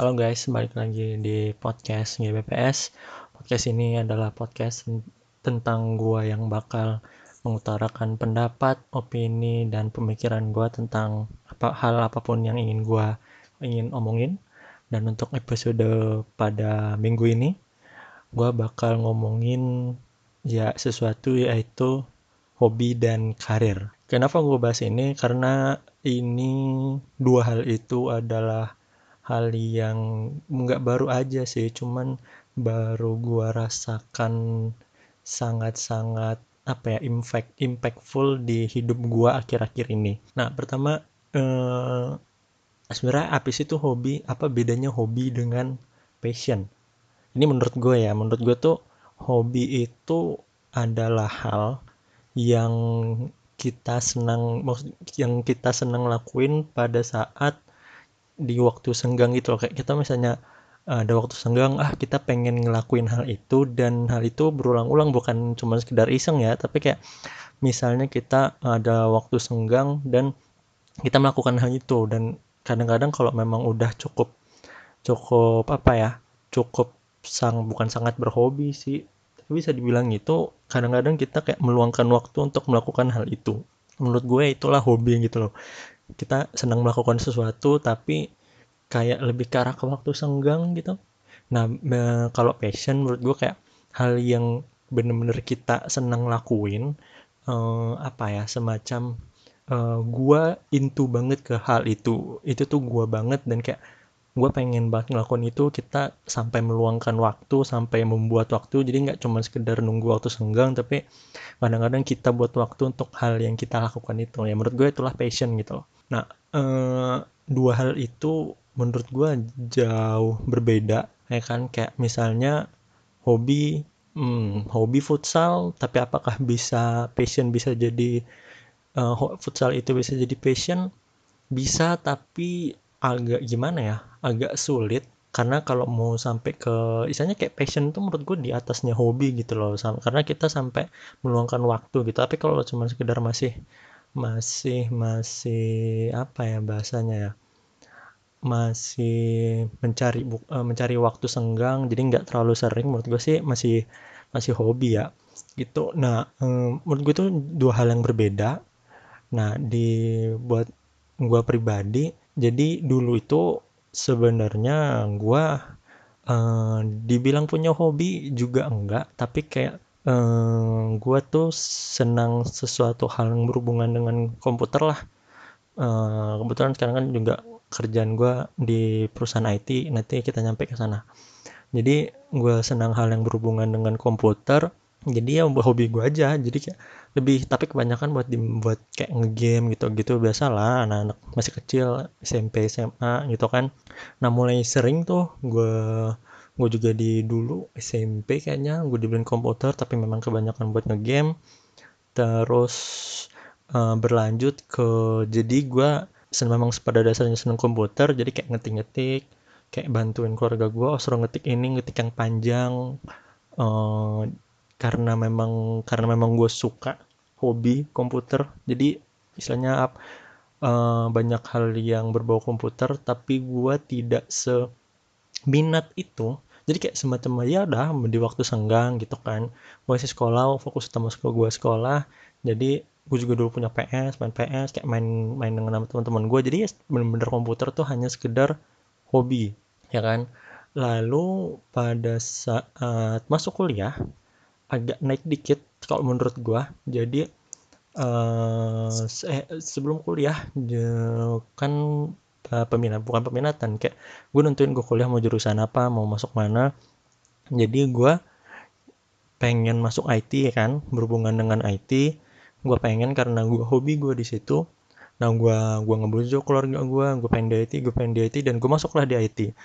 Halo guys, balik lagi di podcast GBPS. Podcast ini adalah podcast tentang gua yang bakal mengutarakan pendapat, opini, dan pemikiran gua tentang apa hal apa pun yang ingin gua ingin omongin. Dan untuk episode pada minggu ini, gua bakal ngomongin ya sesuatu yaitu hobi dan karir. Kenapa gue bahas ini? Karena ini dua hal itu adalah hal yang nggak baru aja sih cuman baru gua rasakan sangat-sangat apa ya impact impactful di hidup gua akhir-akhir ini. Nah pertama eh, sebenarnya apa sih itu hobi? Apa bedanya hobi dengan passion? Ini menurut gue ya menurut gue tuh hobi itu adalah hal yang kita senang yang kita senang lakuin pada saat di waktu senggang gitu loh. Kayak kita misalnya eh, ada waktu senggang ah kita pengen ngelakuin hal itu dan hal itu berulang-ulang bukan cuma sekedar iseng ya. Tapi kayak misalnya kita ada waktu senggang dan kita melakukan hal itu dan kadang-kadang kalau memang udah cukup cukup apa ya cukup sang bukan sangat berhobi sih tapi bisa dibilang itu kadang-kadang kita kayak meluangkan waktu untuk melakukan hal itu. Menurut gue itulah hobi gitu loh kita senang melakukan sesuatu tapi kayak lebih ke arah ke waktu senggang gitu. Nah kalau passion menurut gue kayak hal yang bener-bener kita senang lakuin uh, apa ya semacam uh, gua into banget ke hal itu. Itu tuh gua banget dan kayak gue pengen banget ngelakuin itu kita sampai meluangkan waktu sampai membuat waktu. Jadi nggak cuma sekedar nunggu waktu senggang tapi kadang-kadang kita buat waktu untuk hal yang kita lakukan itu. Ya menurut gue itulah passion gitu loh Nah, eh, dua hal itu menurut gue jauh berbeda, ya kan? Kayak misalnya hobi, hmm, hobi futsal, tapi apakah bisa passion bisa jadi uh, futsal itu bisa jadi passion? Bisa, tapi agak gimana ya? Agak sulit karena kalau mau sampai ke istilahnya kayak passion itu menurut gue di atasnya hobi gitu loh karena kita sampai meluangkan waktu gitu tapi kalau cuma sekedar masih masih masih apa ya bahasanya ya? Masih mencari uh, mencari waktu senggang jadi nggak terlalu sering. Menurut gue sih masih masih hobi ya. Gitu. Nah um, menurut gue itu dua hal yang berbeda. Nah di buat gue pribadi jadi dulu itu sebenarnya gue uh, dibilang punya hobi juga enggak tapi kayak gue tuh senang sesuatu hal yang berhubungan dengan komputer lah. Uh, kebetulan sekarang kan juga kerjaan gue di perusahaan IT nanti kita nyampe ke sana. Jadi gue senang hal yang berhubungan dengan komputer jadi ya hobi gue aja. Jadi kayak lebih tapi kebanyakan buat dibuat kayak ngegame gitu gitu biasa lah anak-anak masih kecil SMP SMA gitu kan. Nah mulai sering tuh gue gue juga di dulu SMP kayaknya gue dibeliin komputer tapi memang kebanyakan buat ngegame. Terus uh, berlanjut ke jadi gue senang memang pada dasarnya seneng komputer jadi kayak ngetik-ngetik kayak bantuin keluarga gue oh suruh ngetik ini ngetik yang panjang. Uh, karena memang karena memang gue suka hobi komputer jadi istilahnya uh, banyak hal yang berbau komputer tapi gue tidak seminat itu jadi kayak semacam ya udah di waktu senggang gitu kan. Gue masih sekolah fokus utama sekolah gue sekolah. Jadi gue juga dulu punya PS main PS kayak main main dengan teman-teman gue jadi ya bener-bener komputer tuh hanya sekedar hobi ya kan. Lalu pada saat masuk kuliah agak naik dikit kalau menurut gue jadi uh, sebelum kuliah kan uh, peminat bukan peminatan kayak gue nentuin gue kuliah mau jurusan apa mau masuk mana. Jadi gue pengen masuk IT kan berhubungan dengan IT gue pengen karena gue hobi gue di situ. Nah gue gue ngebujuk keluarga gue gue pengen di IT gue pengen di IT dan gue masuklah di IT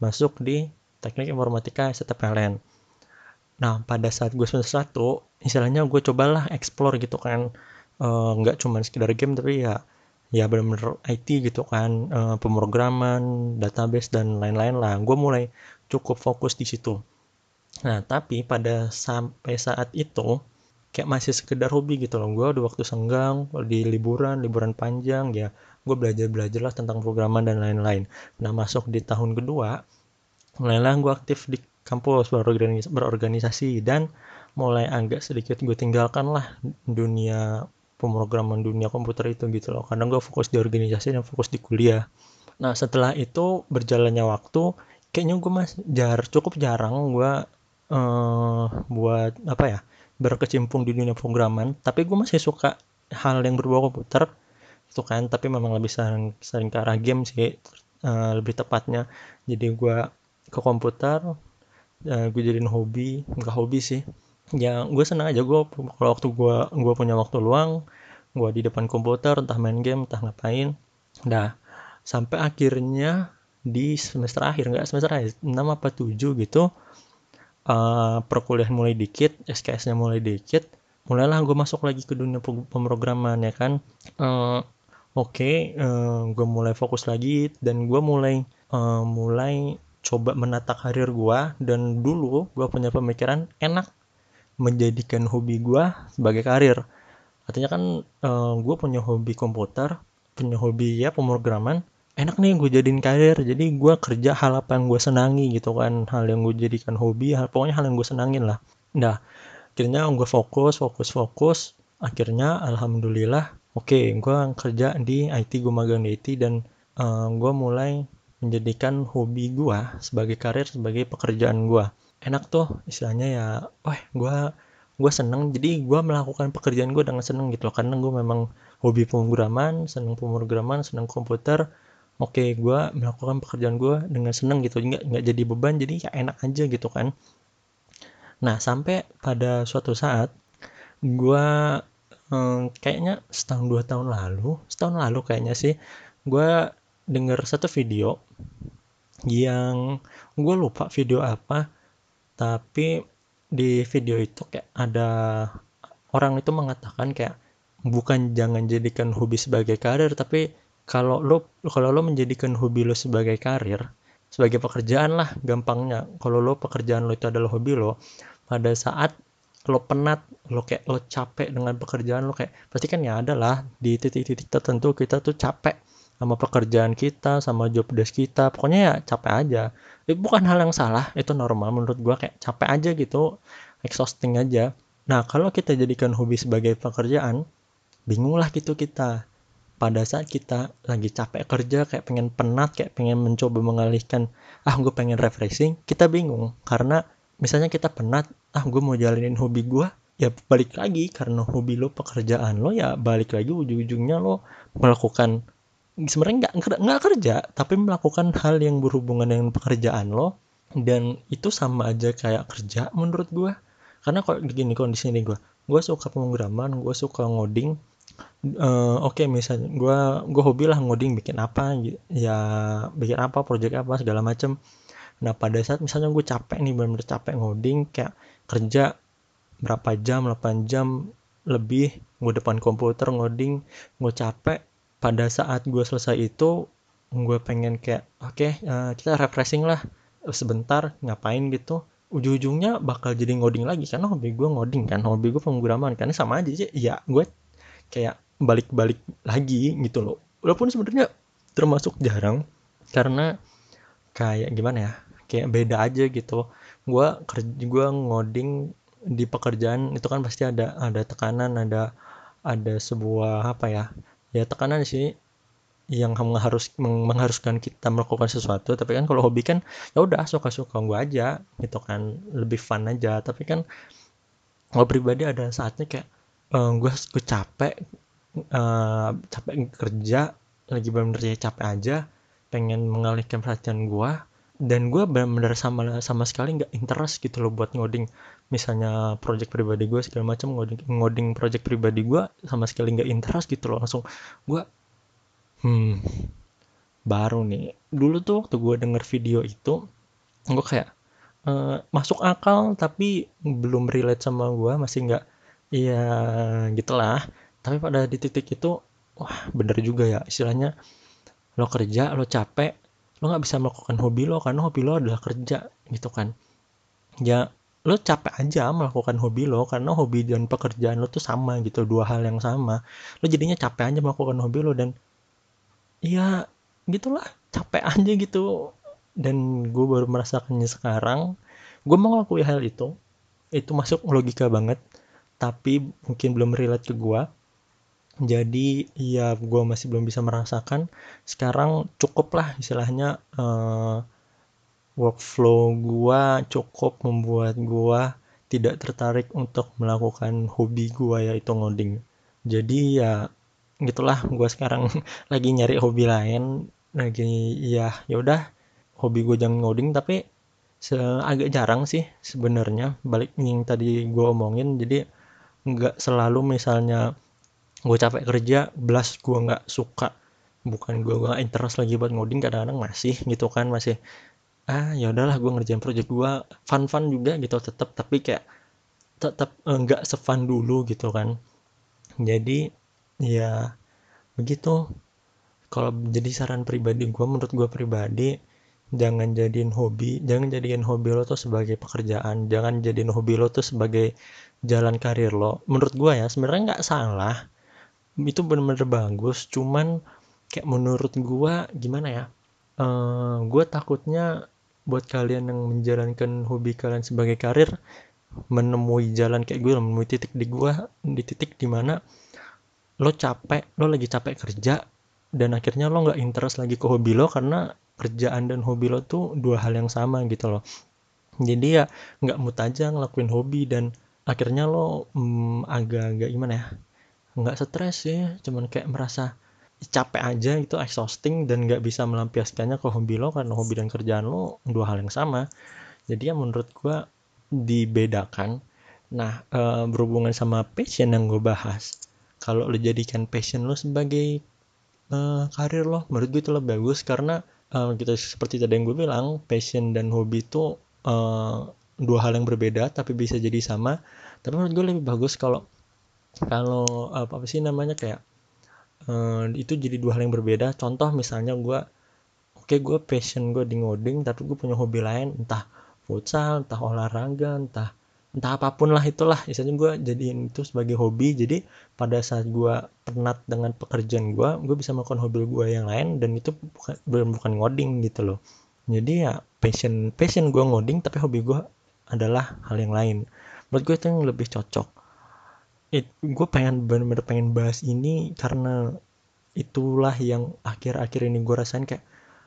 masuk di teknik informatika STPLN nah pada saat gue semester satu istilahnya gue cobalah explore gitu kan. Nggak uh, cuma sekedar game tapi ya ya benar-benar IT gitu kan uh, pemrograman database dan lain-lain lah. Gue mulai cukup fokus di situ. Nah tapi pada sampai saat itu kayak masih sekedar hobi gitu loh. Gue udah waktu senggang di liburan liburan panjang ya. Gue belajar belajar lah tentang programan dan lain-lain. Nah masuk di tahun kedua mulailah gue aktif di kampus berorganisasi, berorganisasi dan mulai agak sedikit gue tinggalkan lah dunia pemrograman dunia komputer itu gitu loh. Karena gue fokus di organisasi dan fokus di kuliah. Nah setelah itu berjalannya waktu kayaknya gue mas jar cukup jarang gue uh, buat apa ya berkecimpung di dunia programan. Tapi gue masih suka hal yang berbau komputer itu kan. Tapi memang lebih sering sering ke arah game sih uh, lebih tepatnya. Jadi gue ke komputer eh, gue jadiin hobi. Nggak hobi sih ya gue senang aja gue kalau waktu gue gue punya waktu luang gue di depan komputer entah main game entah ngapain. Dah sampai akhirnya di semester akhir nggak semester akhir 6 apa 7 gitu uh, perkuliahan mulai dikit SKS-nya mulai dikit mulailah gue masuk lagi ke dunia pemrograman ya kan? Uh, oke okay, uh, gue mulai fokus lagi dan gue mulai uh, mulai coba menata karir gue dan dulu gue punya pemikiran enak menjadikan hobi gue sebagai karir. Artinya kan uh, eh, gue punya hobi komputer punya hobi ya pemrograman. Enak nih gue jadiin karir jadi gue kerja hal apa yang gue senangi gitu kan. Hal yang gue jadikan hobi hal, pokoknya hal yang gue senangin lah. Nah akhirnya gue fokus fokus fokus. Akhirnya alhamdulillah oke okay, gue kerja di IT gue magang di IT dan uh, eh, gue mulai menjadikan hobi gue sebagai karir sebagai pekerjaan gue enak tuh istilahnya ya wah gue gue seneng. Jadi gue melakukan pekerjaan gue dengan seneng gitu loh karena gue memang hobi pemrograman seneng pemrograman seneng komputer. Oke okay, gue melakukan pekerjaan gue dengan seneng gitu nggak nggak jadi beban jadi ya enak aja gitu kan. Nah sampai pada suatu saat gue hmm, kayaknya setahun dua tahun lalu setahun lalu kayaknya sih gue denger satu video yang gue lupa video apa tapi di video itu kayak ada orang itu mengatakan kayak bukan jangan jadikan hobi sebagai karir tapi kalau lo kalau lo menjadikan hobi lo sebagai karir sebagai pekerjaan lah gampangnya. Kalau lo pekerjaan lo itu adalah hobi lo pada saat lo penat lo kayak lo capek dengan pekerjaan lo kayak pasti kan ya adalah di titik-titik tertentu kita tuh capek sama pekerjaan kita sama job desk kita pokoknya ya capek aja. Itu bukan hal yang salah itu normal menurut gua kayak capek aja gitu exhausting aja. Nah kalau kita jadikan hobi sebagai pekerjaan bingung lah gitu kita. Pada saat kita lagi capek kerja kayak pengen penat kayak pengen mencoba mengalihkan ah gue pengen refreshing kita bingung. Karena misalnya kita penat ah gue mau jalanin hobi gue ya balik lagi karena hobi lo pekerjaan lo ya balik lagi ujung-ujungnya lo melakukan sebenarnya nggak nggak kerja tapi melakukan hal yang berhubungan dengan pekerjaan lo dan itu sama aja kayak kerja menurut gue karena kalau gini kondisi ini gue gue suka pemrograman gue suka ngoding uh, oke okay, misalnya gue gue hobi lah ngoding bikin apa ya bikin apa project apa segala macem. Nah pada saat misalnya gue capek nih benar-benar capek ngoding kayak kerja berapa jam 8 jam lebih gue depan komputer ngoding gue capek pada saat gue selesai itu gue pengen kayak oke okay, uh, eh, kita refreshing lah sebentar ngapain? gitu. Ujung-ujungnya bakal jadi ngoding lagi karena hobi gue ngoding kan hobi gue pemrograman karena sama aja sih. Ya gue kayak balik-balik lagi gitu loh. Walaupun sebenarnya termasuk jarang karena kayak gimana ya kayak beda aja gitu. Gue kerja gue ngoding di pekerjaan itu kan pasti ada ada tekanan ada ada sebuah apa ya ya tekanan sih yang mengharus mengharuskan kita melakukan sesuatu. Tapi kan kalau hobi kan ya udah suka-suka gue aja gitu kan. Lebih fun aja. Tapi kan gue pribadi ada saatnya kayak uh, eh, gue gue capek uh, capek kerja lagi benar-benar capek aja pengen mengalihkan perhatian gue dan gue benar-benar sama sama sekali nggak interest gitu loh buat ngoding misalnya project pribadi gue segala macam ngoding ngoding project pribadi gue sama sekali nggak interest gitu loh langsung gue hmm baru nih. Dulu tuh waktu gue denger video itu gue kayak uh, masuk akal tapi belum relate sama gue masih nggak iya gitulah. Tapi pada di titik itu wah bener juga ya istilahnya lo kerja lo capek lo nggak bisa melakukan hobi lo karena hobi lo adalah kerja gitu kan. Ya lo capek aja melakukan hobi lo karena hobi dan pekerjaan lo tuh sama gitu dua hal yang sama. Lo jadinya capek aja melakukan hobi lo dan ya gitulah capek aja gitu. Dan gue baru merasakannya sekarang gue mau ngakui hal itu itu masuk logika banget tapi mungkin belum relate ke gue. Jadi ya gue masih belum bisa merasakan. Sekarang cukup lah istilahnya uh, workflow gue cukup membuat gue tidak tertarik untuk melakukan hobi gue yaitu ngoding. Jadi ya gitulah. Gue sekarang lagi nyari hobi lain. Lagi ya ya udah. Hobi gue jangan ngoding tapi agak jarang sih sebenarnya. Balik yang tadi gue omongin jadi nggak selalu misalnya gue capek kerja belas gue nggak suka. Bukan gue gak interest lagi buat ngoding kadang-kadang masih gitu kan masih ah ya udahlah gue ngerjain project gue fun fun juga gitu tetap tapi kayak tetap enggak eh, sefun dulu gitu kan. Jadi ya begitu. Kalau jadi saran pribadi gue menurut gue pribadi jangan jadiin hobi jangan jadiin hobi lo tuh sebagai pekerjaan. Jangan jadiin hobi lo tuh sebagai jalan karir lo. Menurut gue ya sebenarnya nggak salah. Itu bener-bener bagus. Cuman kayak menurut gua gimana ya? Uh, eh, gue takutnya buat kalian yang menjalankan hobi kalian sebagai karir menemui jalan kayak gue menemui titik di gua di titik di mana lo capek lo lagi capek kerja dan akhirnya lo nggak interest lagi ke hobi lo karena kerjaan dan hobi lo tuh dua hal yang sama gitu loh. Jadi ya nggak mood aja ngelakuin hobi dan akhirnya lo hmm, agak-agak gimana ya nggak stres sih cuman kayak merasa capek aja itu exhausting dan nggak bisa melampiaskannya ke hobi lo karena hobi dan kerjaan lo dua hal yang sama. Jadi ya menurut gue dibedakan. Nah e, berhubungan sama passion yang gue bahas kalau lo jadikan passion lo sebagai e, karir lo menurut gue itu lebih bagus. Karena e, gitu seperti tadi yang gue bilang passion dan hobi itu e, dua hal yang berbeda tapi bisa jadi sama. Tapi menurut gue lebih bagus kalau kalau apa sih namanya kayak uh, itu jadi dua hal yang berbeda. Contoh misalnya gue oke okay, gue passion gue di ngoding tapi gue punya hobi lain entah futsal entah olahraga entah entah apa pun lah itulah. Misalnya gue jadiin itu sebagai hobi jadi pada saat gue penat dengan pekerjaan gue gue bisa melakukan hobi gue yang lain dan itu bukan bukan ngoding gitu loh. Jadi ya passion passion gue ngoding tapi hobi gue adalah hal yang lain. Menurut gue itu yang lebih cocok it, gue pengen bener-bener pengen bahas ini karena itulah yang akhir-akhir ini gue rasain kayak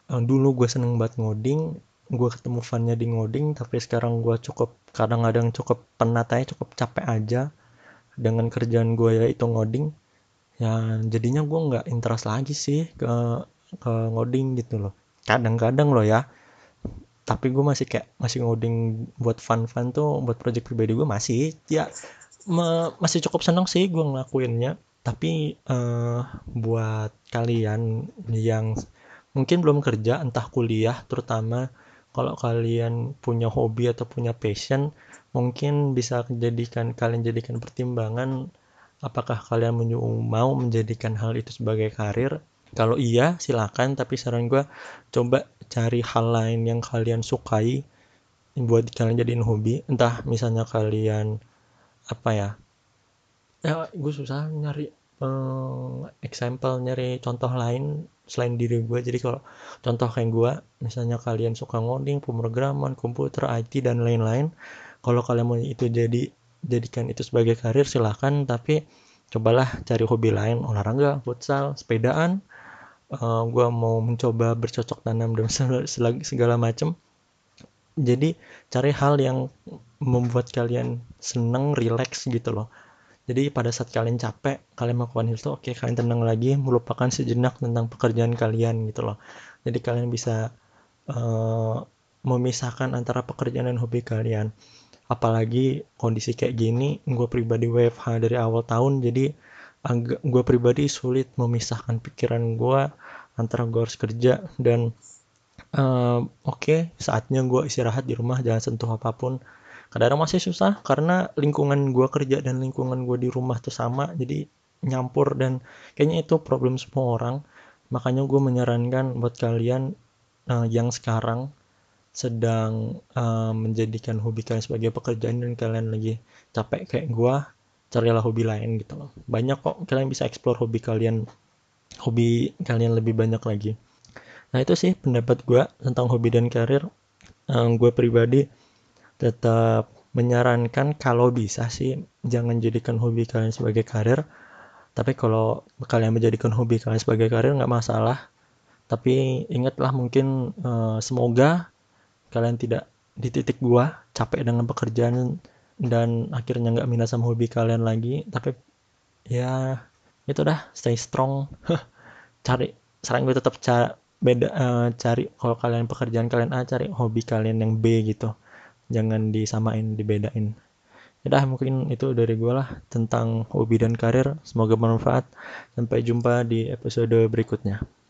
uh, dulu gue seneng banget ngoding gue ketemu funnya di ngoding tapi sekarang gue cukup kadang-kadang cukup penat aja cukup capek aja dengan kerjaan gue ya itu ngoding. Ya jadinya gue nggak interest lagi sih ke ke ngoding gitu loh. Kadang-kadang loh ya. Tapi gue masih kayak masih ngoding buat fun-fun tuh buat project pribadi gue masih ya masih cukup senang sih gue ngelakuinnya. Tapi uh, buat kalian yang mungkin belum kerja entah kuliah terutama kalau kalian punya hobi atau punya passion mungkin bisa jadikan kalian jadikan pertimbangan apakah kalian mau menjadikan hal itu sebagai karir. Kalau iya silakan. Tapi saran gue coba cari hal lain yang kalian sukai buat kalian jadiin hobi. Entah misalnya kalian apa ya? Ya gue susah nyari um, example nyari contoh lain selain diri gue jadi kalau contoh kayak gue misalnya kalian suka ngoding pemrograman komputer IT dan lain-lain kalau kalian mau itu jadi jadikan itu sebagai karir silahkan. Tapi cobalah cari hobi lain olahraga futsal sepedaan. Uh, gue mau mencoba bercocok tanam dan segala macam jadi cari hal yang membuat kalian seneng relax gitu loh. Jadi pada saat kalian capek kalian melakukan itu oke okay, kalian tenang lagi melupakan sejenak tentang pekerjaan kalian gitu loh. Jadi kalian bisa uh, memisahkan antara pekerjaan dan hobi kalian. Apalagi kondisi kayak gini gue pribadi WFH dari awal tahun jadi gue pribadi sulit memisahkan pikiran gue antara gue harus kerja dan oke okay, saatnya gue istirahat di rumah jangan sentuh apa pun. Kadang-kadang masih susah karena lingkungan gue kerja dan lingkungan gue di rumah tuh sama jadi nyampur dan kayaknya itu problem semua orang. Makanya gue menyarankan buat kalian uh, yang sekarang sedang uh, menjadikan hobi kalian sebagai pekerjaan dan kalian lagi capek kayak gue carilah hobi lain gitu loh. Banyak kok kalian bisa explore hobi kalian hobi kalian lebih banyak lagi nah itu sih pendapat gue tentang hobi dan karir. Um, gue pribadi tetap menyarankan kalau bisa sih jangan jadikan hobi kalian sebagai karir. Tapi kalau kalian menjadikan hobi kalian sebagai karir nggak masalah. Tapi ingatlah mungkin uh, semoga kalian tidak di titik gua capek dengan pekerjaan dan akhirnya nggak minat sama hobi kalian lagi. Tapi ya itu dah. Stay strong. Cari saran gue tetap cari beda uh, cari kalau kalian pekerjaan kalian A cari hobi kalian yang B gitu. Jangan disamain dibedain. Ya mungkin itu dari gue lah tentang hobi dan karir. Semoga bermanfaat. Sampai jumpa di episode berikutnya